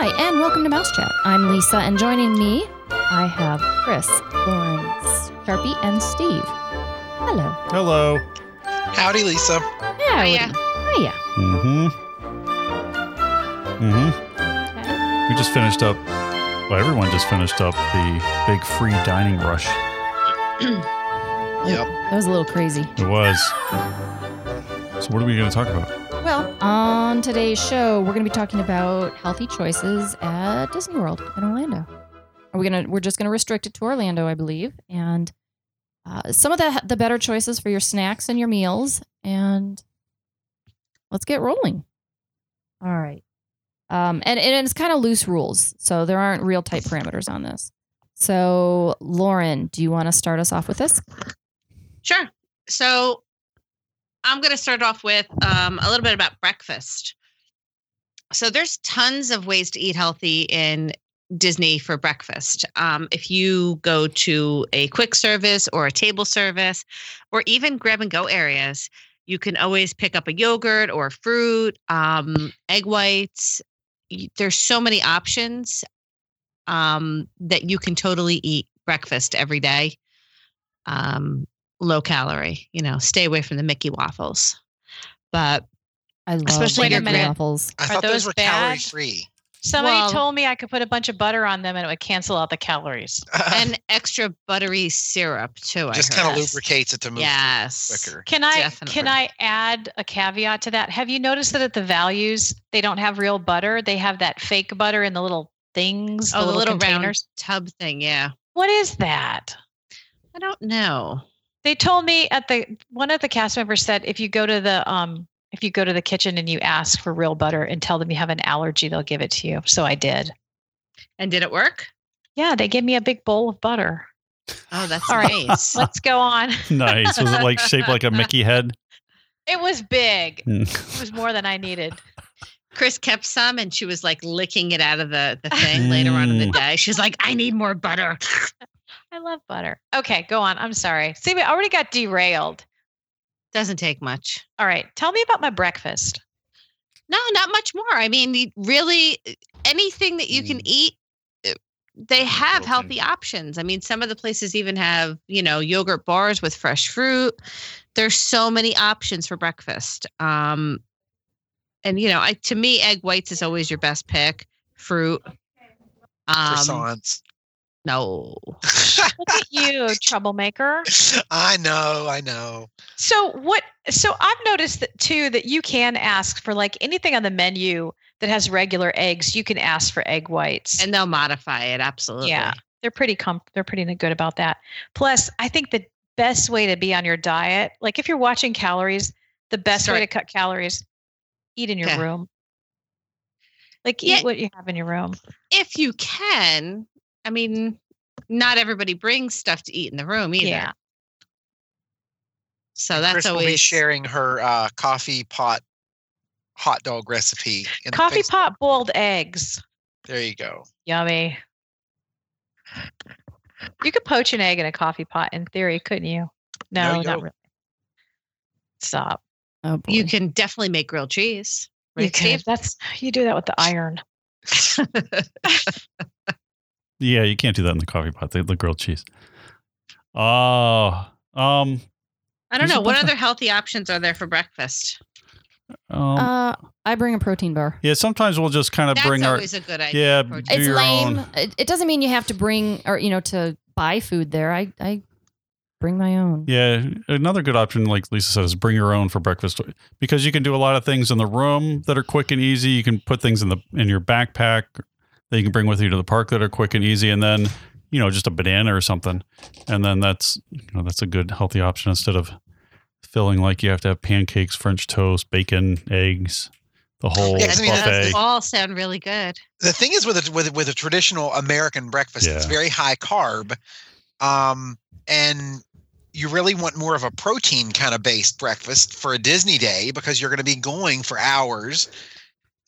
Hi, and welcome to Mouse Chat. I'm Lisa, and joining me, I have Chris, Lauren, Sharpie, and Steve. Hello. Hello. Howdy, Lisa. Howdy. Hiya. Hiya. Mm-hmm. Mm-hmm. We just finished up. Well, everyone just finished up the big free dining rush. Yep. That was a little crazy. It was. So, what are we going to talk about? Well, on today's show, we're going to be talking about healthy choices at Disney World in Orlando. Are we gonna? We're just going to restrict it to Orlando, I believe, and uh, some of the the better choices for your snacks and your meals. And let's get rolling. All right. Um, and, and it's kind of loose rules, so there aren't real tight parameters on this. So, Lauren, do you want to start us off with this? Sure. So I'm going to start off with um, a little bit about breakfast. So there's tons of ways to eat healthy in Disney for breakfast. Um, if you go to a quick service or a table service, or even grab and go areas, you can always pick up a yogurt or fruit, um, egg whites. There's so many options um, that you can totally eat breakfast every day. Um, low calorie, you know, stay away from the Mickey waffles. But I love Especially Mickey Wait a minute. waffles. I Are thought those those were bad? calorie free. Somebody Well- told me I could put a bunch of butter on them and it would cancel out the calories. and extra buttery syrup too. just kind of lubricates it to move Yes. quicker. Can I Definitely. can I add a caveat to that? Have you noticed that at the values they don't have real butter? They have that fake butter in the little things, Oh, the little round tub thing. Yeah. What is that? I don't know. They told me at the one of the cast members said if you go to the um if you go to the kitchen and you ask for real butter and tell them you have an allergy, they'll give it to you. So I did. And did it work? Yeah, they gave me a big bowl of butter. Oh, that's All right. nice. Let's go on. Nice. Was it like shaped like a Mickey head? It was big. Mm. It was more than I needed. Chris kept some and she was like licking it out of the, the thing later on in the Mm. day. She's like, I need more butter. I love butter. Okay, go on. I'm sorry. See, we already got derailed. Doesn't take much. All right, tell me about my breakfast. No, not much more. I mean, really anything that you can Mm. eat, uh, they have healthy options. I mean, some of the places even have, you know, yogurt bars with fresh fruit. There's so many options for breakfast. Um and you know, I to me egg whites is always your best pick. Fruit. Um Croissants. No. Look at you, troublemaker. I know, I know. So what? So I've noticed that too that you can ask for like anything on the menu that has regular eggs. You can ask for egg whites, And they'll modify it, absolutely. Yeah. they're pretty com- They're pretty good about that. Plus, I think the best way to be on your diet, like if you're watching calories, the best way to cut calories, eat in your Okay. room. Like eat Yeah. what you have in your room. If you can, I mean, not everybody brings stuff to eat in the room either. Yeah. So that's Chris will be always sharing her uh, coffee pot hot dog recipe. In Coffee Facebook. pot boiled eggs. There you go. Yummy. You could poach an egg in a coffee pot in theory, couldn't you? No, No, not yo. really. Stop. Oh boy. you can definitely make grilled cheese. You Right, could. Steve? That's you do that with the iron. Yeah, you can't do that in the coffee pot. The, the grilled cheese. Oh, um, I don't know. What bunch of- other healthy options are there for breakfast? um uh, I bring a protein bar. yeah. Sometimes we'll just kind of That's bring our always a good idea. yeah. protein. Do It's your lame. own. It, it doesn't mean you have to bring or you know to buy food there. I I bring my own. Yeah, another good option, like Lisa said, is bring your own for breakfast because you can do a lot of things in the room that are quick and easy. You can put things in the in your backpack that you can bring with you to the park that are quick and easy, and then you know just a banana or something, and then that's you know that's a good healthy option instead of feeling like you have to have pancakes, French toast, bacon, eggs, the whole Yeah, 'cause I mean, buffet. Those all sound really good. The thing is with a, with with a traditional American breakfast, it's very high carb, um, and you really want more of a protein kind of based breakfast for a Disney day because you're going to be going for hours,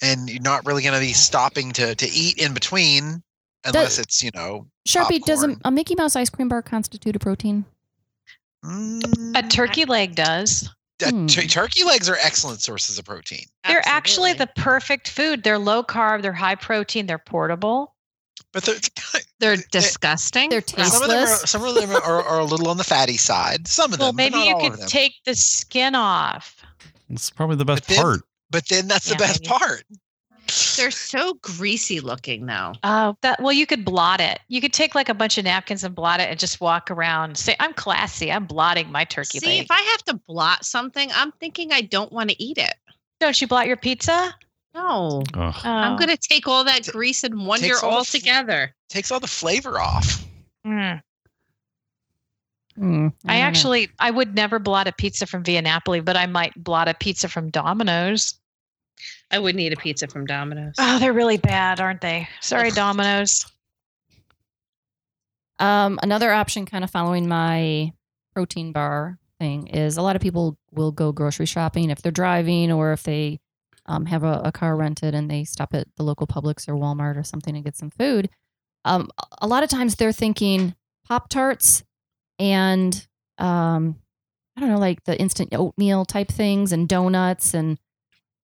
and you're not really going to be stopping to to eat in between unless it's you know Sharpie, does a, Popcorn. a Mickey Mouse ice cream bar constitute a protein? A mm, turkey leg does. uh, Hmm. turkey legs are excellent sources of protein. They're actually the perfect food. They're low carb, they're high protein, they're portable. But they're, They're disgusting. They're Gross. some of them are Tasteless. some of them are, are a little on the fatty side. Some of them, Well, but maybe not you all could take the skin off. It's probably the best then- part. But then that's the best maybe. part. They're so greasy looking though. Oh, that well, you could blot it. You could take like a bunch of napkins and blot it and just walk around. Say, I'm classy. I'm blotting my turkey See, leg. if I have to blot something, I'm thinking I don't want to eat it. Don't you blot your pizza? No. Ugh. I'm Oh. going to take all that T- grease and wonder takes all the all f- together. Takes all the flavor off. Mm. Hmm, I actually, I would never blot a pizza from Via Napoli, but I might blot a pizza from Domino's. I wouldn't eat a pizza from Domino's. Oh, they're really bad, aren't they? Sorry, Domino's. Um, another option, kind of following my protein bar thing, is a lot of people will go grocery shopping if they're driving or if they um, have a, a car rented and they stop at the local Publix or Walmart or something and get some food. Um, a lot of times they're thinking Pop Tarts and um, I don't know, like the instant oatmeal type things and donuts and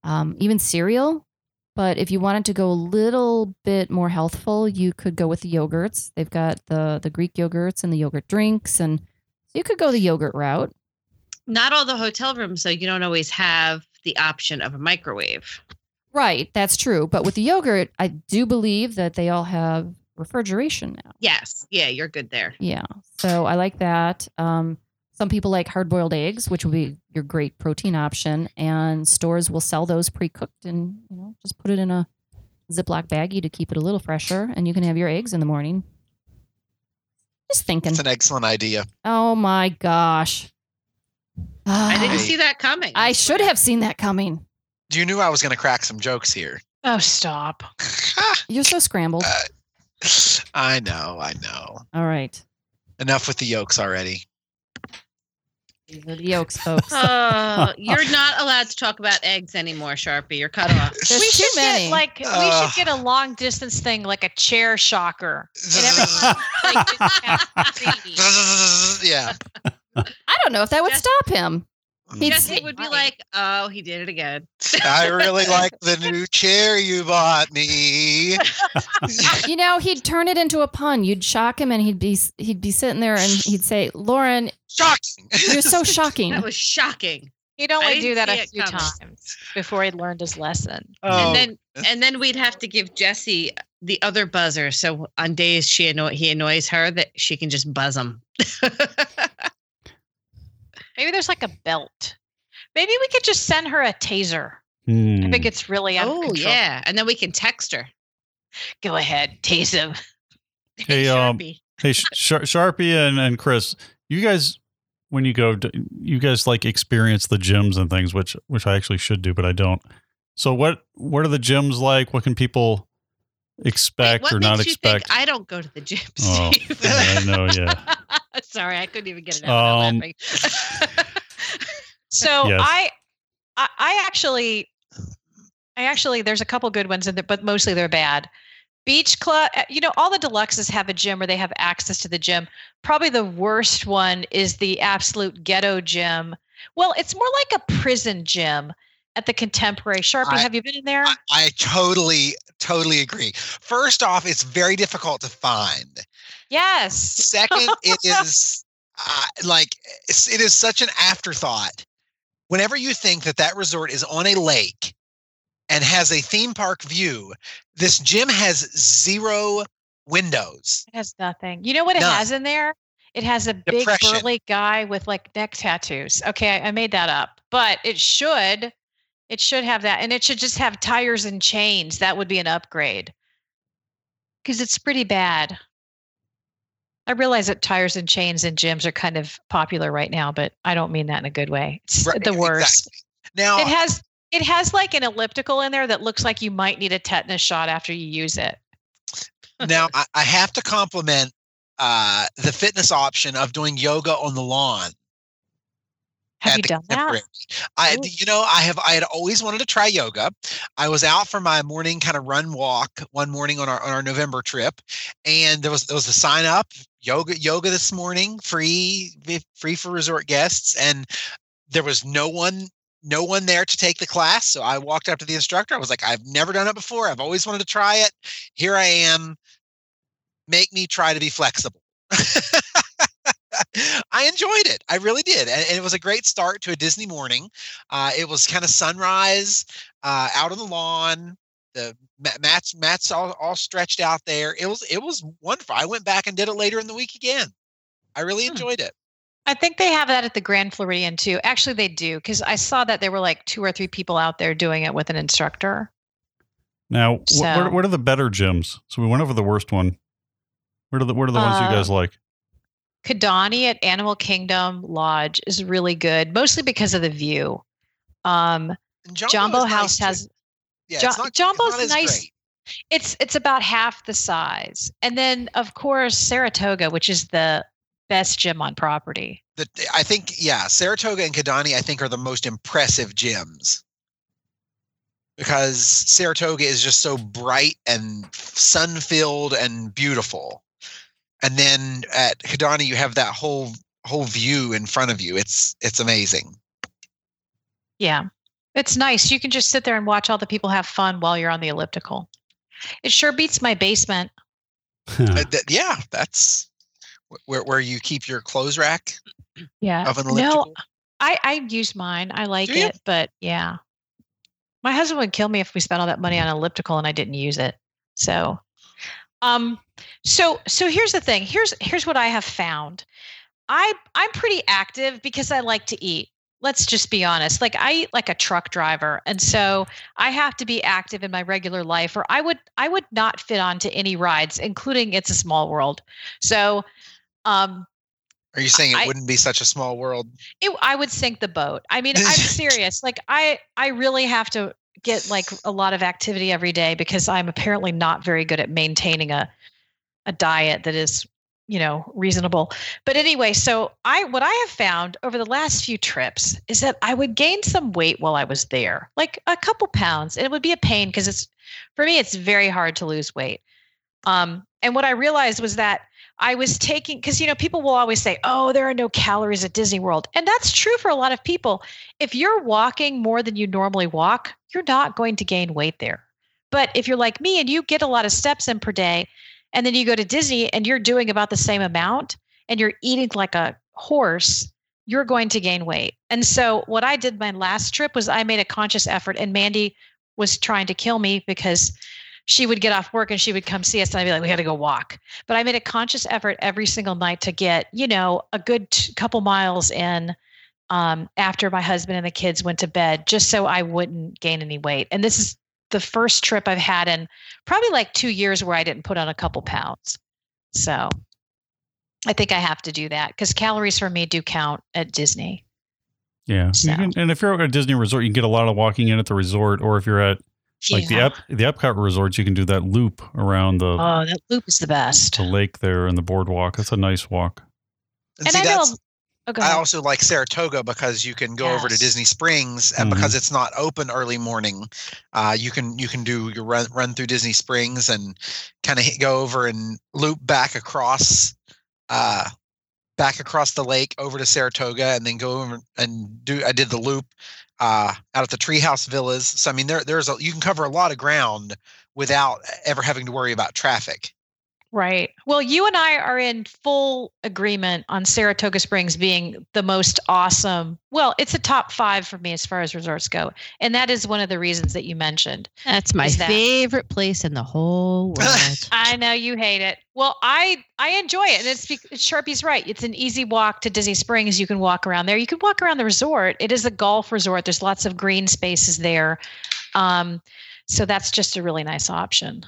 um, even cereal. But if you wanted to go a little bit more healthful, you could go with the yogurts. They've got the the Greek yogurts and the yogurt drinks, and you could go the yogurt route. Not all the hotel rooms, though, you don't always have the option of a microwave. Right, that's true. But with the yogurt, I do believe that they all have refrigeration now. Yes. Yeah, you're good there. Yeah, so I like that. Um, some people like hard boiled eggs, which will be your great protein option, and stores will sell those pre cooked, and you know just put it in a Ziploc baggie to keep it a little fresher, and you can have your eggs in the morning. Just thinking. It's an excellent idea. Oh my gosh. I didn't see that coming. I should have seen that coming. You knew I was going to crack some jokes here. Oh, stop. You're so scrambled. Uh, I know, I know. All right. Enough with the yolks already. These the yolks, folks. Uh, you're not allowed to talk about eggs anymore, Sharpie. You're cut off. There's we too should many. get like we should get a long distance thing, like a chair shocker. And everyone, like, just have three. yeah. I don't know if that would stop him. Mm. He'd Jesse would be like, "Oh, he did it again." I really like the new chair you bought me. You know, he'd turn it into a pun. You'd shock him, and he'd be he'd be sitting there, and he'd say, "Lauren, Shocking. you're so shocking." That was shocking. He'd I only do that a few coming. times before he learned his lesson. Oh, and then and then we'd have to give Jesse the other buzzer. So on days she annoy he annoys her that she can just buzz him. Maybe there's like a belt. Maybe we could just send her a taser Hmm. if it gets really out of oh control. yeah, and then we can text her. Go ahead, tase him. Hey, um, Sharpie. Hey, Sh- Shar- Sharpie and, and Chris, you guys, when you go, you guys like experience the gyms and things, which which I actually should do, but I don't. So what what are the gyms like? What can people Wait, expect what or not expect? I don't go to the gym? Oh, I know, yeah. Sorry, I couldn't even get it out Um. So Yes. I, I, I actually, I actually, there's a couple good ones in there, but mostly they're bad. Beach club, uh, you know, all the deluxes have a gym or they have access to the gym. Probably the worst one is the absolute ghetto gym. Well, it's more like a prison gym at the Contemporary. Sharpie, I- have you been in there? I, I totally, totally agree. First off, it's very difficult to find. yes. Second, it is uh, like it's, such an afterthought. Whenever you think that that resort is on a lake and has a theme park view, this gym has zero windows. It has nothing. You know what it None. has in there? It has a big Depression. burly guy with like neck tattoos. Okay, I, I made that up, but it should, it should have that, and it should just have tires and chains. That would be an upgrade because it's pretty bad. I realize that tires and chains in gyms are kind of popular right now, but I don't mean that in a good way. It's Right, the worst. exactly. Now, It has it has like an elliptical in there that looks like you might need a tetanus shot after you use it. now I, I have to compliment uh, the fitness option of doing yoga on the lawn. Have you done that? I, Ooh. you know, I have. I had always wanted to try yoga. I was out for my morning kind of run walk one morning on our on our November trip, and there was there was a sign up yoga yoga this morning free free for resort guests and there was no one no one there to take the class. So I walked up to the instructor. I was like, I've never done it before. I've always wanted to try it. Here I am. Make me try to be flexible. I enjoyed it. I really did. And, and, it was a great start to a Disney morning. Uh, it was kind of sunrise uh, out on the lawn. The mats mats all, all stretched out there. It was it was wonderful. I went back and did it later in the week again. I really hmm. enjoyed it. I think they have that at the Grand Floridian too. Actually, they do because I saw that there were like two or three people out there doing it with an instructor. Now, so, what, what, are the better gyms? So we went over the worst one. What are the what are the ones uh, you guys like? Kidani at Animal Kingdom Lodge is really good, mostly because of the view. Um, Jambo House nice has yeah, jo- not, Jambo's nice. Great. It's it's about half the size, and then of course Saratoga, which is the best gym on property. The, I think yeah, Saratoga and Kidani I think are the most impressive gyms because Saratoga is just so bright and sun filled and beautiful and then at Kidani you have that whole whole view in front of you. It's it's amazing. Yeah. It's nice. You can just sit there and watch all the people have fun while you're on the elliptical. It sure beats my basement. uh, th- yeah, that's where where you keep your clothes rack. Yeah. Of an elliptical. No, I I use mine. I like it, but yeah. My husband would kill me if we spent all that money on elliptical and I didn't use it. So, um, so so here's the thing. Here's here's what I have found. I I'm pretty active because I like to eat. Let's just be honest. Like I eat like a truck driver, and so I have to be active in my regular life, or I would I would not fit onto any rides, including It's a Small World. So, um, are you saying it I, wouldn't be such a small world? It, I would sink the boat. I mean, I'm serious. Like I I really have to get like a lot of activity every day because I'm apparently not very good at maintaining a a diet that is you know reasonable. But anyway so i what i have found over the last few trips is that i would gain some weight while i was there like a couple pounds and it would be a pain because it's for me it's very hard to lose weight. Um, and what i realized was that i was taking because you know people will always say oh there are no calories at disney world and that's true for a lot of people if you're walking more than you normally walk you're not going to gain weight there but if you're like me and you get a lot of steps in per day and then you go to Disney and you're doing about the same amount and you're eating like a horse, you're going to gain weight. And so what I did my last trip was I made a conscious effort and Mandy was trying to kill me because she would get off work and she would come see us and I'd be like, we got to go walk. But I made a conscious effort every single night to get, you know, a good t- couple miles in um, after my husband and the kids went to bed, just so I wouldn't gain any weight. And this is the first trip I've had in probably like two years where I didn't put on a couple pounds. So I think I have to do that because calories for me do count at Disney. Yeah. So. Can, and if you're at a Disney resort, you can get a lot of walking in at the resort, or if you're at like the Ep, the Epcot resorts, you can do that loop around the. Oh, that loop is the best. The lake there and the boardwalk. That's a nice walk. And, and see, I know Oh, I also like Saratoga because you can go yes. over to Disney Springs, and mm-hmm. because it's not open early morning, uh, you can you can do your run run through Disney Springs and kind of go over and loop back across, uh, back across the lake over to Saratoga, and then go over and do. I did the loop uh, out at the Treehouse Villas. So I mean, there there's a you can cover a lot of ground without ever having to worry about traffic. Right. Well, you and I are in full agreement on Saratoga Springs being the most awesome. Well, it's a top five for me as far as resorts go. And that is one of the reasons that you mentioned. That's my that. favorite place in the whole world. I know you hate it. Well, I I enjoy it. And it's Sharpie's right. It's an easy walk to Disney Springs. You can walk around there. You can walk around the resort. It is a golf resort. There's lots of green spaces there. Um, so that's just a really nice option.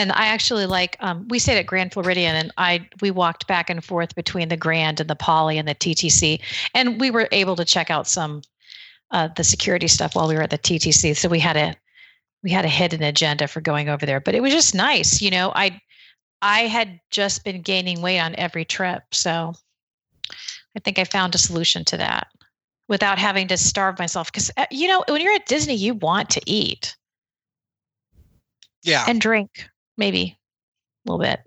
And I actually like um, we stayed at Grand Floridian and I we walked back and forth between the Grand and the Poly and the TTC and we were able to check out some uh, the security stuff while we were at the TTC so we had a we had a hidden agenda for going over there but it was just nice you know I I had just been gaining weight on every trip. So I think I found a solution to that without having to starve myself. Because uh, you know when you're at Disney you want to eat yeah. and drink maybe a little bit.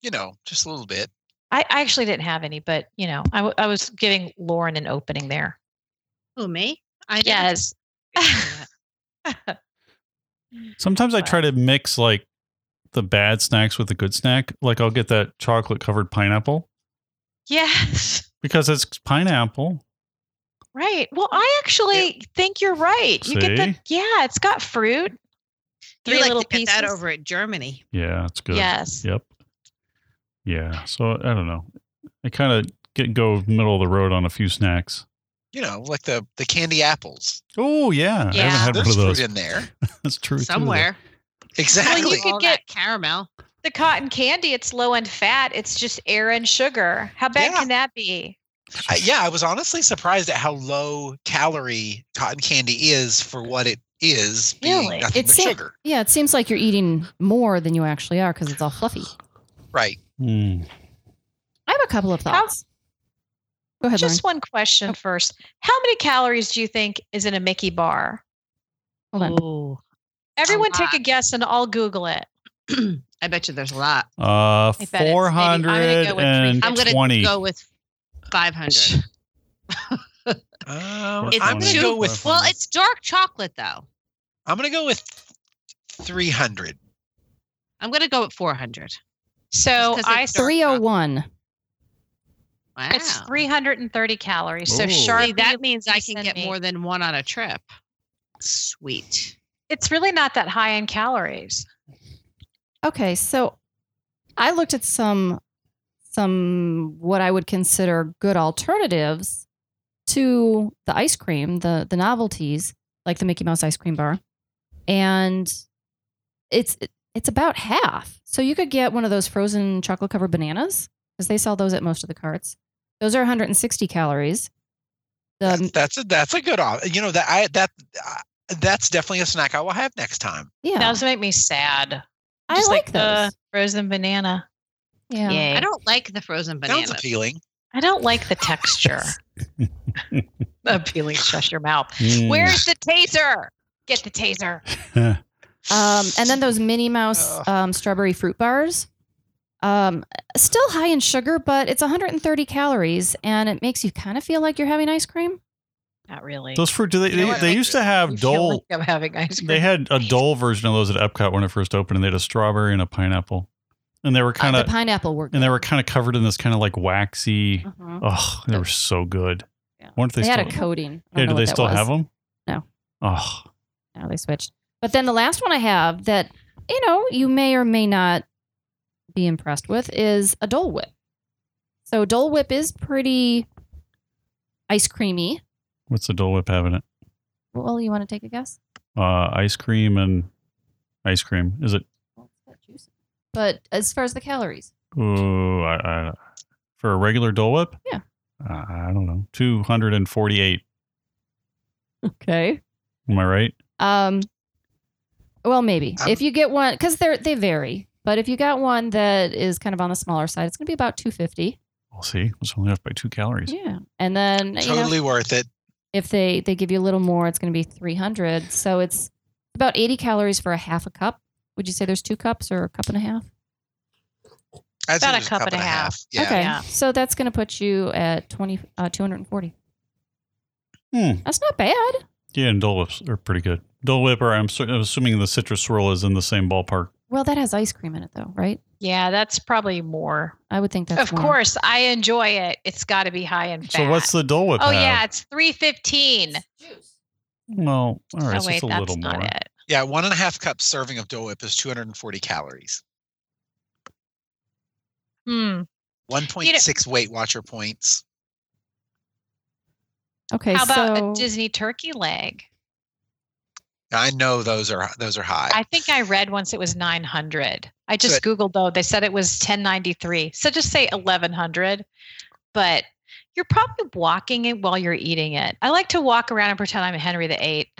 You know, just a little bit. I, I actually didn't have any, but you know, I, w- I was giving Lauren an opening there. Oh, me? I never Yes. Sometimes I try to mix like the bad snacks with the good snack. Like I'll get that chocolate covered pineapple yes. because it's pineapple. Right. Well, I actually think you're right. You get the yeah, it's got fruit. Three like little to get that pieces. over at Germany. Yeah, it's good. Yes. Yep. Yeah. So I don't know. I kind of get go middle of the road on a few snacks. You know, like the the candy apples. Oh yeah, I Yeah. haven't had one of those. fruit in there. That's true. too, though. Somewhere. Exactly. you could All get- caramel. The cotton candy, it's low in fat. It's just air and sugar. How bad Yeah. can that be? I, yeah, I was honestly surprised at how low calorie cotton candy is for what it is, being Really? nothing It's but sa- sugar. Yeah, it seems like you're eating more than you actually are because it's all fluffy. Right. Mm. I have a couple of How- thoughts. Go ahead, Just Lauren. one question Oh. first. How many calories do you think is in a Mickey bar? Hold on. Ooh. Everyone take a guess and I'll Google it. I bet you there's a lot. Uh, I bet it's maybe- I'm gonna hundred go with and I'm going to twenty. go with 500. Um, It's I'm gonna go with well, it's dark chocolate, though. I'm gonna go with three hundred. I'm going to go with 400. So I it's dark 301. Wow. it's 330 calories. So Ooh. sharp. That means I can get me. more than one on a trip. Sweet. It's really not that high in calories. Okay, so I looked at some some what I would consider good alternatives to the ice cream, the the novelties like the Mickey Mouse ice cream bar, and it's it's about half. So you could get one of those frozen chocolate covered bananas because they sell those at most of the carts. Those are 160 calories. That's, The that's a that's a good op- You know that I that uh, that's definitely a snack I will have next time. yeah, Those make me sad. I Just like the those. frozen banana. Yeah. Yay. I don't like the frozen banana. Sounds appealing. I don't like the texture. Appealing. Shut your mouth. Mm. Where's the taser? Get the taser. Um, and then those Minnie Mouse um, strawberry fruit bars. Um, still high in sugar, but it's 130 calories, and it makes you kind of feel like you're having ice cream. Not really. Those fruit. Do they? You know they, they used to have You Dole. like I'm having ice cream. They had a Dole version of those at Epcot when it first opened, and they had a strawberry and a pineapple, and they were kind Uh, of the pineapple and they were kind of covered in this kind of like waxy. Mhm. Oh, they were so good. Yeah. If they, They, had a coating. Yeah, do they still was. have them? No. Oh, No, they switched. But then the last one I have that you know you may or may not be impressed with is a Dole Whip. So Dole Whip is pretty ice creamy. what's the Dole Whip having it? Well, you want to take a guess? Uh, ice cream and ice cream. Is it? Well, it's got juice. But as far as the calories, Ooh, I, I, for a regular Dole Whip? Yeah. Uh, I don't know. Two hundred and forty-eight. okay. Am I right? Um, well, maybe if you get one because they're they vary. But if you got one that is kind of on the smaller side, it's going to be about 250. We'll see. It's only off by two calories. Yeah, and then you know Totally worth it. if they they give you a little more, it's going to be 300. So it's about 80 calories for a half a cup. Would you say there's two cups or a cup and a half? I'd About a there's cup and a half. Yeah. Okay, Yeah. so that's going to put you at 20 uh, 240. Hmm. That's not bad. Yeah, and Dole Whips are pretty good. Dole Whip, or I'm, I'm assuming the citrus swirl is in the same ballpark. Well, that has ice cream in it though, right? Yeah, that's probably more. I would think that's of more. course, I enjoy it. It's got to be high in fat. So what's the Dole Whip? Oh have? yeah, it's three fifteen. Well, all right, oh so wait, it's a that's little not more. it. Yeah, one and a half cup serving of Dole Whip is 240 calories. Hmm. 1.6 Weight Watcher points. Okay, How about so a Disney turkey leg? I know those are those are high. I think I read once it was nine hundred. I just Good. googled though; they said it was ten ninety three. So just say eleven hundred. But you're probably walking it while you're eating it. I like to walk around and pretend I'm Henry the Eighth.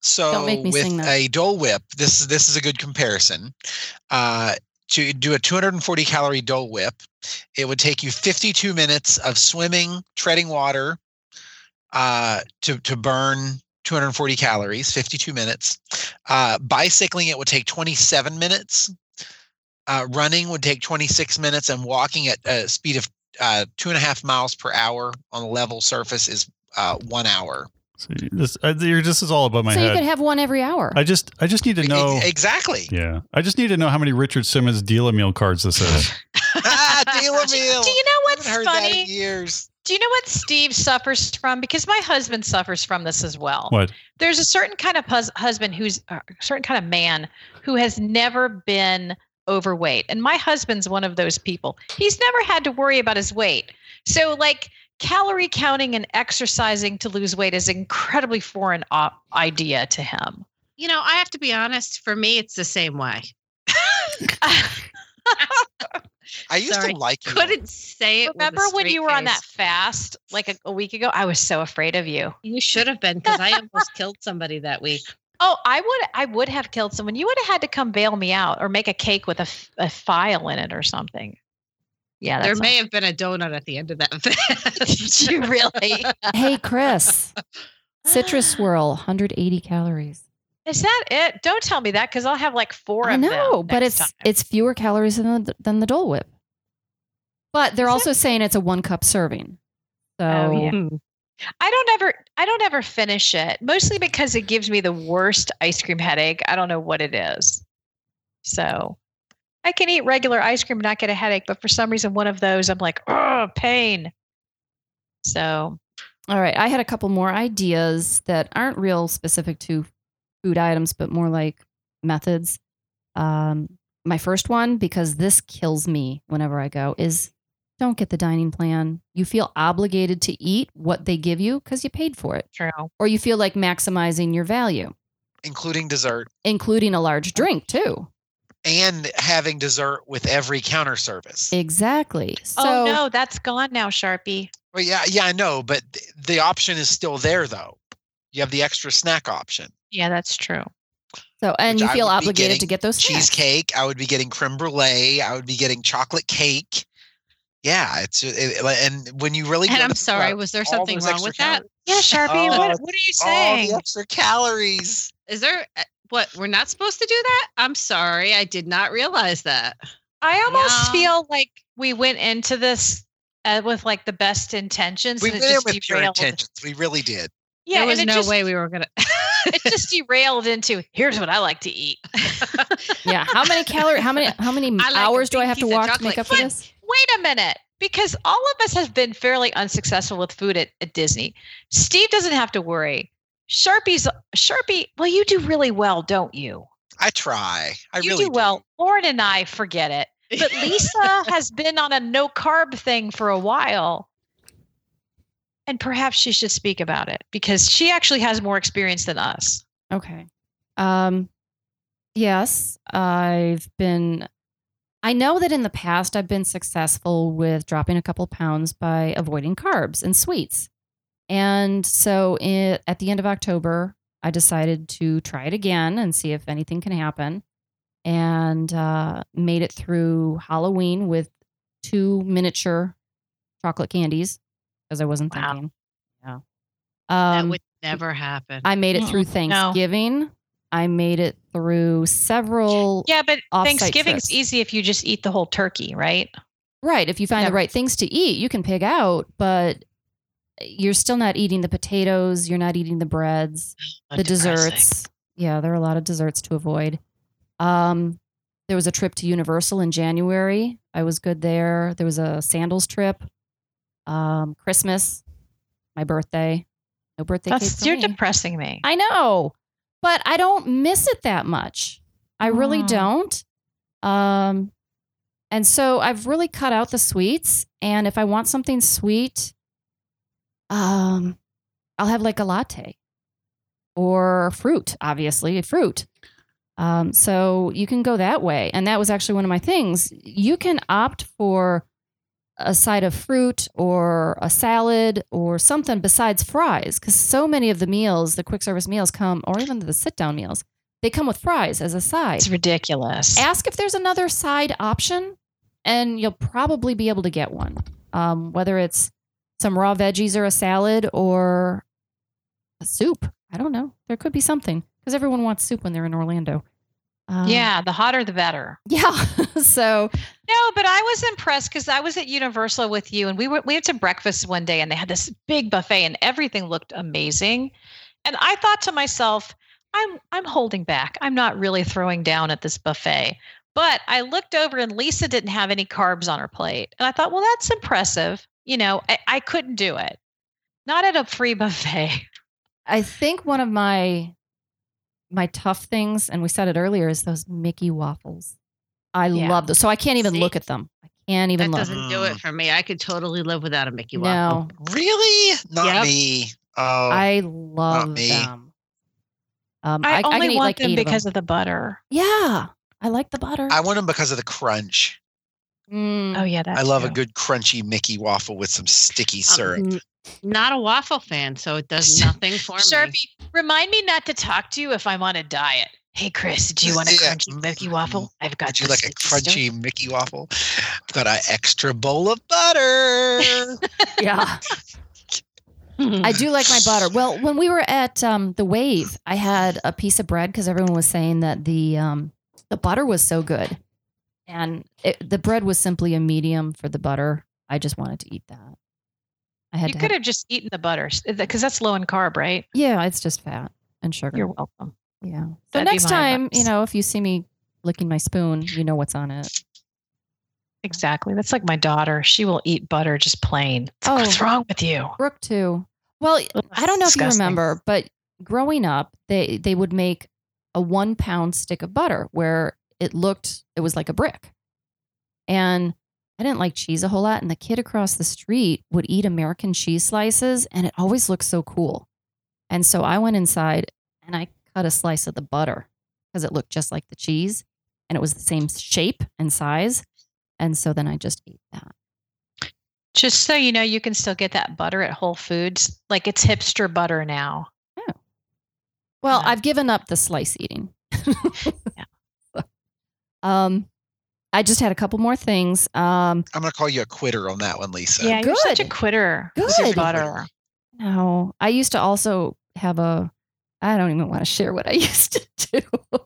So Don't make me with a Dole Whip, this is this is a good comparison. Uh, to do a 240 calorie Dole Whip, it would take you 52 minutes of swimming, treading water, uh, to to burn 240 calories. 52 minutes. Uh, bicycling it would take 27 minutes. Uh, running would take 26 minutes, and walking at a speed of uh, two and a half miles per hour on a level surface is uh, one hour. See, this, uh, you're, this is all above my so you head. could have one every hour. I just, I just need to know. exactly. Yeah, I just need to know how many Richard Simmons deal a meal cards this is. ah, deal a Do meal. you know what's haven't heard that funny? in years. Do you know what Steve suffers from? Because my husband suffers from this as well. What? There's a certain kind of hus- husband who's uh, a certain kind of man who has never been overweight. And my husband's one of those people. He's never had to worry about his weight. So, like, calorie counting and exercising to lose weight is incredibly foreign op- idea to him. You know, I have to be honest. For me, it's the same way. I used Sorry. to like you. Couldn't say it. with a Remember when you were on that fast like a, a week ago? I was so afraid of you. You should have been because I almost killed somebody that week. Oh, I would I would have killed someone. You would have had to come bail me out or make a cake with a, a file in it or something. Yeah, there that's may have been a donut at the end of that fest. you really. hey, Chris, citrus swirl, 180 calories. Is that it? Don't tell me that because I'll have like four I of them. No, but it's time. it's fewer calories than the, than the Dole Whip. But they're Is it? also saying it's a one cup serving. So Oh, yeah. Hmm. I don't ever I don't ever finish it. Mostly because it gives me the worst ice cream headache. I don't know what it is. So I can eat regular ice cream and not get a headache, but for some reason one of those I'm like, oh pain. So All right. I had a couple more ideas that aren't real specific to food items, but more like methods. Um, my first one, because this kills me whenever I go, is don't get the dining plan. You feel obligated to eat what they give you because you paid for it, true. or you feel like maximizing your value, including dessert including a large drink too. And having dessert with every counter service. Exactly. So, oh no, that's gone now, Sharpie. Well, yeah, yeah, I know, but th- the option is still there though. You have the extra snack option. Yeah, that's true. so and which you I feel obligated to get those snacks. Cheesecake. I would be getting creme brulee. I would be getting chocolate cake. Yeah, it's it, it- and when you really And I'm sorry, about was there something wrong extra with that? Yeah, Sharpie, Oh, what, what are you calories, all saying? the extra calories. Is there uh, what we're not supposed to do that? I'm sorry, I did not realize that. I almost Yeah. feel like we went into this uh, with like the best intentions. We and went it in just with pure intentions. We really did. Yeah, there was no just, way we were gonna. it just derailed into here's what I like to eat. yeah. How many calories? How many? How many like hours do I have to piece of walk to make chocolate. up for this? Wait a minute, because all of us have been fairly unsuccessful with food at, at Disney. Steve doesn't have to worry. Sharpie's Sharpie. Well, you do really well, don't you? I try. I you really do well. Lauren and I forget it. But Lisa has been on a no carb thing for a while. And perhaps she should speak about it because she actually has more experience than us. Okay. Um, yes, I've been. I know that in the past I've been successful with dropping a couple pounds by avoiding carbs and sweets. And so it, at the end of October, I decided to try it again and see if anything can happen. And uh, made it through Halloween with two miniature chocolate candies because I wasn't Wow. thinking. Yeah. that Um, would never happen. I made it through Mm-mm, no. Thanksgiving. I made it through several. Yeah, but Thanksgiving's trips. easy if you just eat the whole turkey, right? Right. If you find the right things to eat, you can pig out, but you're still not eating the potatoes. You're not eating the breads, the desserts. Yeah, there are a lot of desserts to avoid. Um, there was a trip to Universal in January. I was good there. There was a sandals trip. Um, Christmas, my birthday. No birthday That's you're me. depressing me. I know, but I don't miss it that much. I really Mm. don't. Um, and so I've really cut out the sweets. And if I want something sweet, um, I'll have like a latte or fruit, obviously, fruit. Um, so you can go that way. And that was actually one of my things. You can opt for a side of fruit or a salad or something besides fries because so many of the meals, the quick service meals come, or even the sit down meals, they come with fries as a side. It's ridiculous. Ask if there's another side option, and you'll probably be able to get one. Um, whether it's some raw veggies or a salad or a soup. I don't know. There could be something because everyone wants soup when they're in Orlando. Um, yeah, the hotter the better. Yeah. so No, but I was impressed because I was at Universal with you, and we went we went to breakfast one day, and they had this big buffet, and everything looked amazing. And I thought to myself, I'm I'm holding back. I'm not really throwing down at this buffet. But I looked over, and Lisa didn't have any carbs on her plate, and I thought, well, that's impressive. You know, I, I couldn't do it. Not at a free buffet. I think one of my my tough things, and we said it earlier, is those Mickey waffles. I Yeah. love those. So I can't even See? look at them. I can't even That look. doesn't do it Mm. for me. I could totally live without a Mickey waffle. No, Really? Not Yep. me. Oh, I love me. them. Um, I, only can want like them eight because of, of the butter. Yeah, I like the butter. I want them because of the crunch. Mm. Oh yeah, that's I love a good crunchy Mickey waffle with some sticky syrup. I'm not a waffle fan, so it does nothing for me. Sharpie, remind me not to talk to you if I'm on a diet. Hey, Chris, do you want a Yeah. crunchy Mickey waffle? I've got. Would you like a sticky stuff." crunchy Mickey waffle? I've got an extra bowl of butter. yeah, I do like my butter. Well, when we were at um, the Wave, I had a piece of bread because everyone was saying that the um, the butter was so good, and it, the bread was simply a medium for the butter. I just wanted to eat that. I had You could have- have just eaten the butter because that's low in carb, right? yeah, it's just fat and sugar. You're welcome. yeah. So next time, you know, if you see me licking my spoon, you know what's on it. Exactly. That's like my daughter. She will eat butter just plain. Oh. What's wrong with you? Brooke too. Well, Ugh, I don't know if you remember, but growing up, they they would make a one pound stick of butter where it looked it was like a brick, and I didn't like cheese a whole lot. And the kid across the street would eat American cheese slices, and it always looked so cool. And so I went inside and I cut a slice of the butter because it looked just like the cheese, and it was the same shape and size. And so then I just ate that. Just so you know, you can still get that butter at Whole Foods. Like it's hipster butter now. Oh. Well, Yeah. I've given up the slice eating. Um, I just had a couple more things. Um, I'm going to call you a quitter on that one, Lisa. yeah, you're such a quitter with your Good. butter. no, I used to also have a. I don't even want to share what I used to do.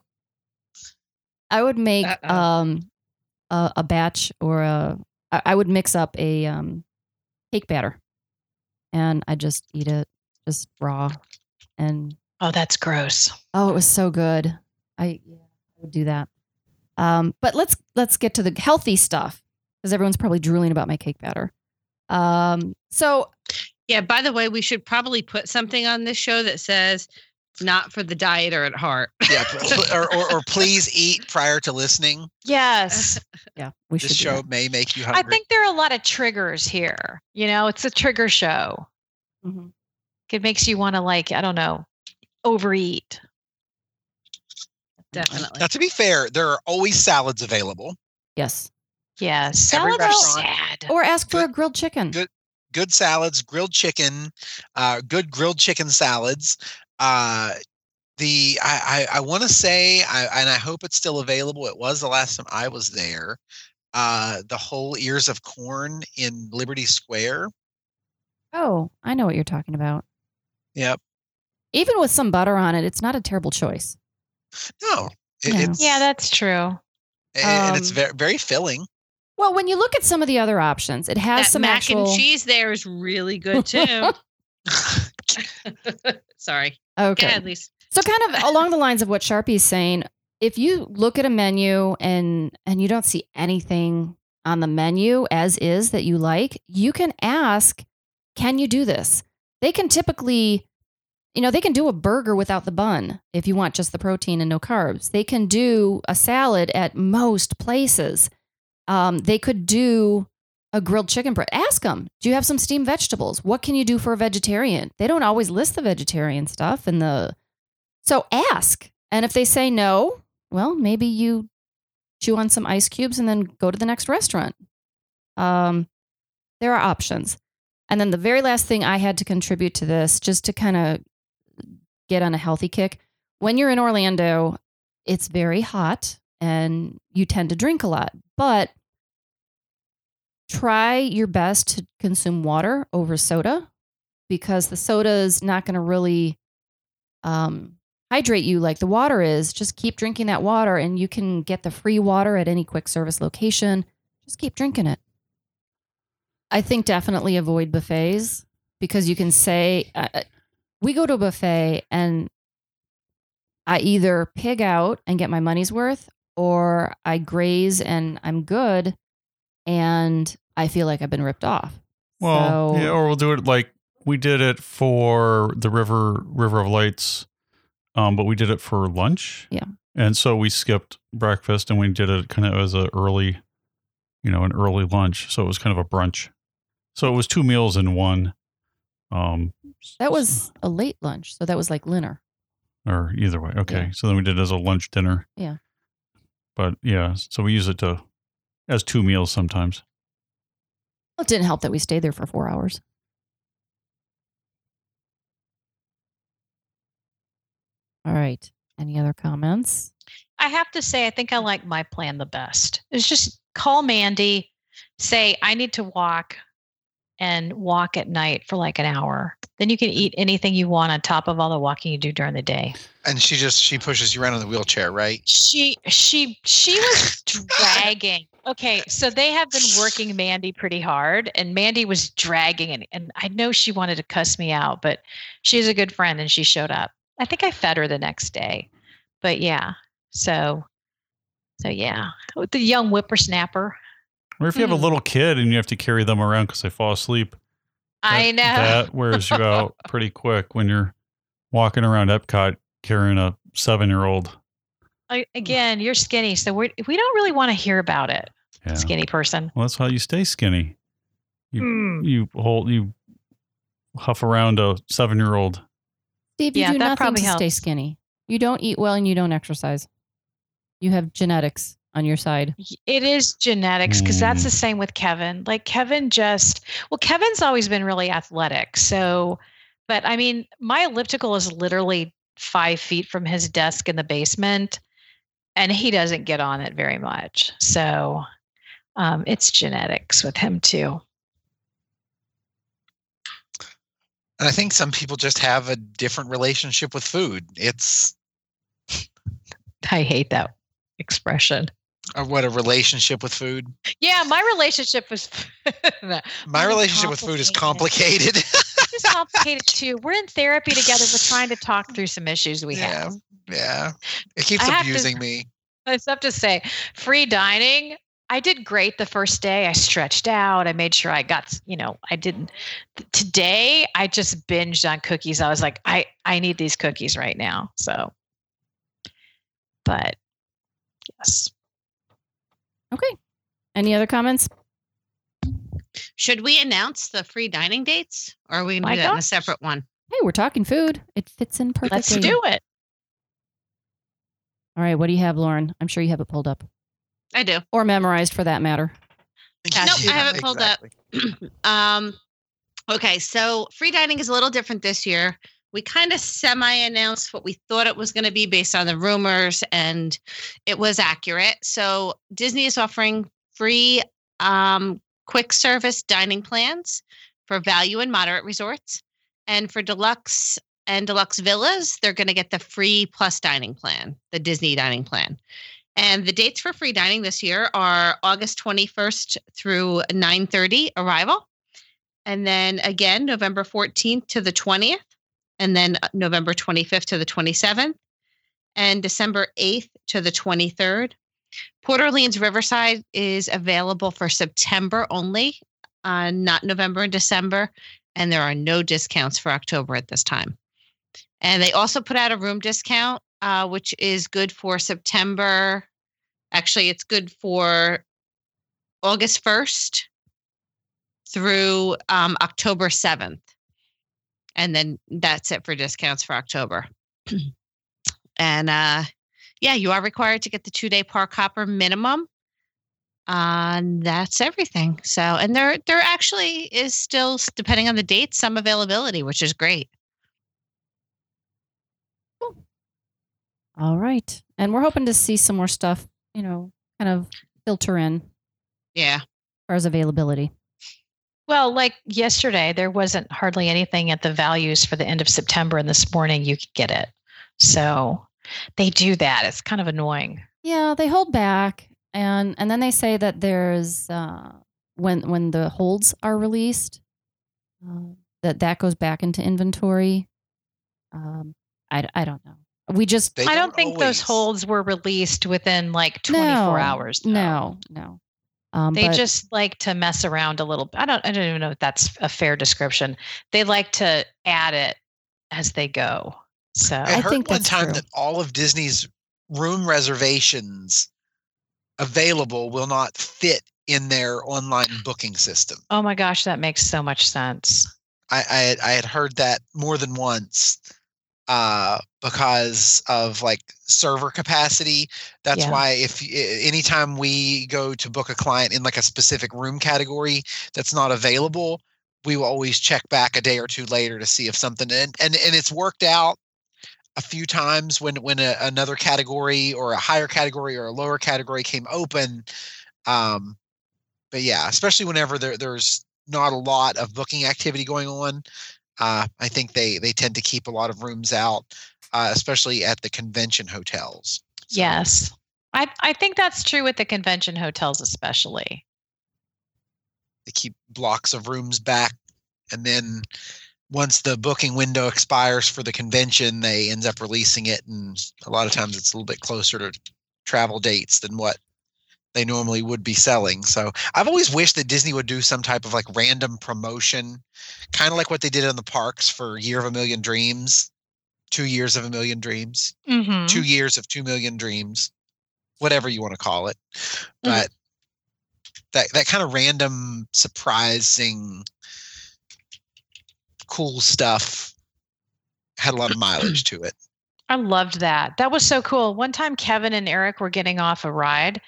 I would make Uh-oh. um a, a batch or a. I I would mix up a um cake batter, and I just eat it just raw, and Oh, that's gross. Oh, it was so good. I, yeah, I would do that. Um, but let's let's get to the healthy stuff because everyone's probably drooling about my cake batter. Um, so Yeah, by the way, we should probably put something on this show that says not for the diet or at heart. Yeah, pl- pl- or, or, or please eat prior to listening. Yes. yeah, we This should. do show may make you hungry. I think there are a lot of triggers here. You know, it's a trigger show. Mhm. It makes you want to like, I don't know, overeat. Definitely. now, to be fair, there are always salads available. Yes, Yes. Every Salad are restaurant- sad. or ask for a grilled chicken. good- Good salads, grilled chicken, uh, good grilled chicken salads. Uh, the I I, I want to say, I, and I hope it's still available. It was the last time I was there. Uh, the whole ears of corn in Liberty Square. Oh, I know what you're talking about. Yep. Even with some butter on it, it's not a terrible choice. No, it, No. it's yeah, that's true. and it's Um, very very filling. Well, when you look at some of the other options, it has that some mac actual. and cheese there is really good too. Sorry. Go Okay. at least. So kind of along the lines of what Sharpie's saying, if you look at a menu and and you don't see anything on the menu as is that you like, you can ask, can you do this? They can typically you know, they can do a burger without the bun if you want just the protein and no carbs. They can do a salad at most places. Um, they could do a grilled chicken breast. Ask them, do you have some steamed vegetables? What can you do for a vegetarian? They don't always list the vegetarian stuff and the so ask. And if they say no, well, maybe you chew on some ice cubes and then go to the next restaurant. Um, there are options. And then the very last thing I had to contribute to this, just to kind of get on a healthy kick, when you're in Orlando, it's very hot and you tend to drink a lot. But try your best to consume water over soda because the soda is not going to really um, hydrate you like the water is, just keep drinking that water and you can get the free water at any quick service location. Just keep drinking it. I think definitely avoid buffets because you can say, uh, we go to a buffet and I either pig out and get my money's worth or I graze and I'm good and I feel like I've been ripped off. Well, So- yeah, or we'll do it like we did it for the river River of Lights, um, but we did it for lunch. Yeah. and so we skipped breakfast and we did it kind of as a early, you know, an early lunch. So it was kind of a brunch. So it was two meals in one. Um, That was a late lunch. So that was like dinner. or either way. Okay, Yeah. so then we did it as a lunch dinner. Yeah. but yeah, so we use it to as two meals sometimes. Well, it didn't help that we stayed there for four hours. All right. Any other comments? I have to say, I think I like my plan the best. It's just call Mandy, say, I need to walk and walk at night for like an hour. Then you can mm. eat anything you want on top of all the walking you do during the day. And she just she pushes you around in the wheelchair, right? She she she was dragging. Okay, so they have been working Mandy pretty hard, and Mandy was dragging, and, and I know she wanted to cuss me out, but she's a good friend, and she showed up. I think I fed her the next day, but yeah. So, so yeah, with the young whippersnapper. Or if you have a Hmm. little kid and you have to carry them around because they fall asleep, I know. that wears you out pretty quick when you're walking around Epcot carrying a seven year old. Again, you're skinny, so we we don't really want to hear about it, Yeah. skinny person. Well, that's how you stay skinny. You Mm. you hold you huff around a seven year old. Steve, you Yeah, do that nothing probably to stay skinny. You don't eat well and you don't exercise. You have genetics on your side. It is genetics because that's Mm. the same with Kevin. Like Kevin just, well, Kevin's always been really athletic. So, but I mean, my elliptical is literally five feet from his desk in the basement, and he doesn't get on it very much. So, um, it's genetics with him too. And I think some people just have a different relationship with food. It's I hate that expression. Or what a relationship with food. Yeah, my relationship was. My relationship with food is complicated. It's complicated too. We're in therapy together. We're trying to talk through some issues we yeah, have. yeah. It keeps I have to- abusing me. I have to say, free dining. I did great the first day. I stretched out. I made sure I got, you know, I didn't. Today, I just binged on cookies. I was like, I, I need these cookies right now. So, but yes, Okay. Any other comments? Should we announce the free dining dates, or are we going to do that in a separate one? Hey, we're talking food. It fits in perfectly. let's do it. All right. What do you have, Lauren? I'm sure you have it pulled up I do. or memorized for that matter. Nope, I have it pulled up. um, okay, so free dining is a little different this year. We kind of semi announced what we thought it was going to be based on the rumors, and it was accurate. So Disney is offering free um, quick service dining plans for value and moderate resorts. And for deluxe and deluxe villas, they're going to get the free plus dining plan, the Disney dining plan. And the dates for free dining this year are August 21st through 9:30 arrival. And then again November 14th to the 20th, and then uh, November 25th to the 27th, and December 8th to the 23rd. Port Orleans Riverside is available for September only, uh, not November and December, and there are no discounts for October at this time. And they also put out a room discount, uh, which is good for September. Actually, it's good for August 1st through um, October 7th. And then that's it for discounts for October. and uh, yeah, you are required to get the two day park hopper minimum. Uh, and that's everything. So, and there, there actually is still, depending on the date, some availability, which is great. All right. And we're hoping to see some more stuff, you know, kind of filter in as Yeah. far as availability. Well, like yesterday, there wasn't hardly anything at the values for the end of September, and this morning you could get it. So they do that. It's kind of annoying. Yeah, they hold back, and and then they say that there's uh, when when the holds are released, uh, that that goes back into inventory. Um, I I don't know. We just They I don't think those holds were released within like 24 no, hours. though. No, no. Um, They but- just like to mess around a little. I don't. I don't even know if that's a fair description. They like to add it as they go. So I, I heard think one that's time true. that all of Disney's room reservations available will not fit in their online booking system. oh my gosh, that makes so much sense. I, I I had heard that more than once uh, because of like server capacity. That's Yeah. why if anytime we go to book a client in like a specific room category that's not available, we will always check back a day or two later to see if something and and, and it's worked out a few times when when a, another category or a higher category or a lower category came open um but yeah especially whenever there, there's not a lot of booking activity going on uh i think they they tend to keep a lot of rooms out uh, especially at the convention hotels So, Yes, I I think that's true with the convention hotels, especially. they keep blocks of rooms back and then once the booking window expires for the convention they end up releasing it and a lot of times it's a little bit closer to travel dates than what they normally would be selling so i've always wished that disney would do some type of like random promotion kind of like what they did in the parks for year of a million dreams two years of a million dreams Mm-hmm. two years of two million dreams, whatever you want to call it. Mhm. But that that kind of random, surprising, cool stuff had a lot of mileage to it. I loved that. That was so cool. One time, Kevin and Eric were getting off a ride,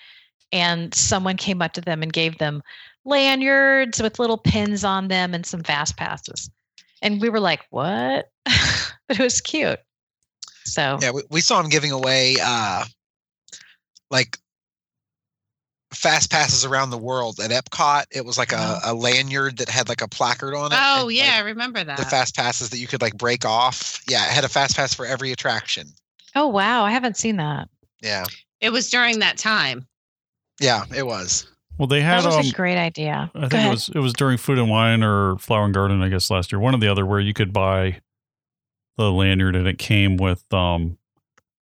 and someone came up to them and gave them lanyards with little pins on them and some fast passes. And we were like, "What?" but it was cute. So Yeah, we, we saw him giving away uh like fast passes around the world at Epcot. It was like a, a lanyard that had like a placard on it. Oh and, yeah, I remember that. the fast passes that you could like break off. Yeah, it had a fast pass for every attraction. Oh wow, I haven't seen that. Yeah. it was during that time. Yeah, it was. Well, they had That was um, a great idea. I Go think ahead. it was it was during Food and Wine or Flower and Garden, I guess last year, one or the other, where you could buy the lanyard and it came with um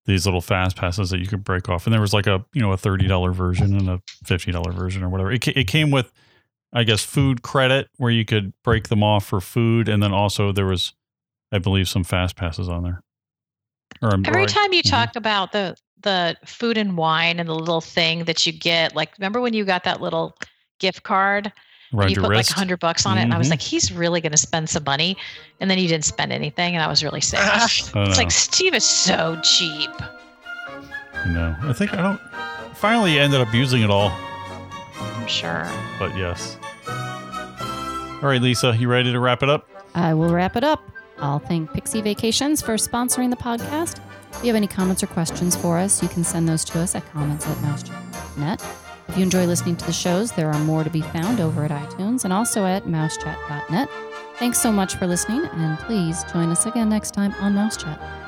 these little fast passes that you could break off, and there was like a you know a thirty dollar version and a fifty dollar version or whatever. It it came with, I guess, food credit where you could break them off for food, and then also there was, I believe, some fast passes on there. Or I'm- or Every I- time you Mhm. talk about the the food and wine and the little thing that you get, like remember when you got that little gift card around and you your put like wrist. a hundred bucks on it, and I was Mhm. like, he's really going to spend some money, and then you didn't spend anything, and I was really sad. I it's know. like Steve is so cheap. no, I think I don't. Finally, ended up using it all. I'm sure. but yes. All right, Lisa, you ready to wrap it up? I will wrap it up. I'll thank Pixie Vacations for sponsoring the podcast. If you have any comments or questions for us, you can send those to us at comments at mousechat.net. If you enjoy listening to the shows, there are more to be found over at iTunes and also at mousechat.net. Thanks so much for listening, and please join us again next time on Mouse Chat.